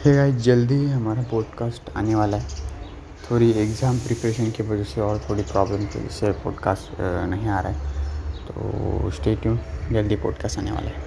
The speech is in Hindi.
है गाइस जल्दी ही हमारा पॉडकास्ट आने वाला है। थोड़ी एग्ज़ाम प्रिपरेशन की वजह से और थोड़ी प्रॉब्लम की वजह से पॉडकास्ट नहीं आ रहा है। तो स्टे ट्यून जल्दी पॉडकास्ट आने वाला है।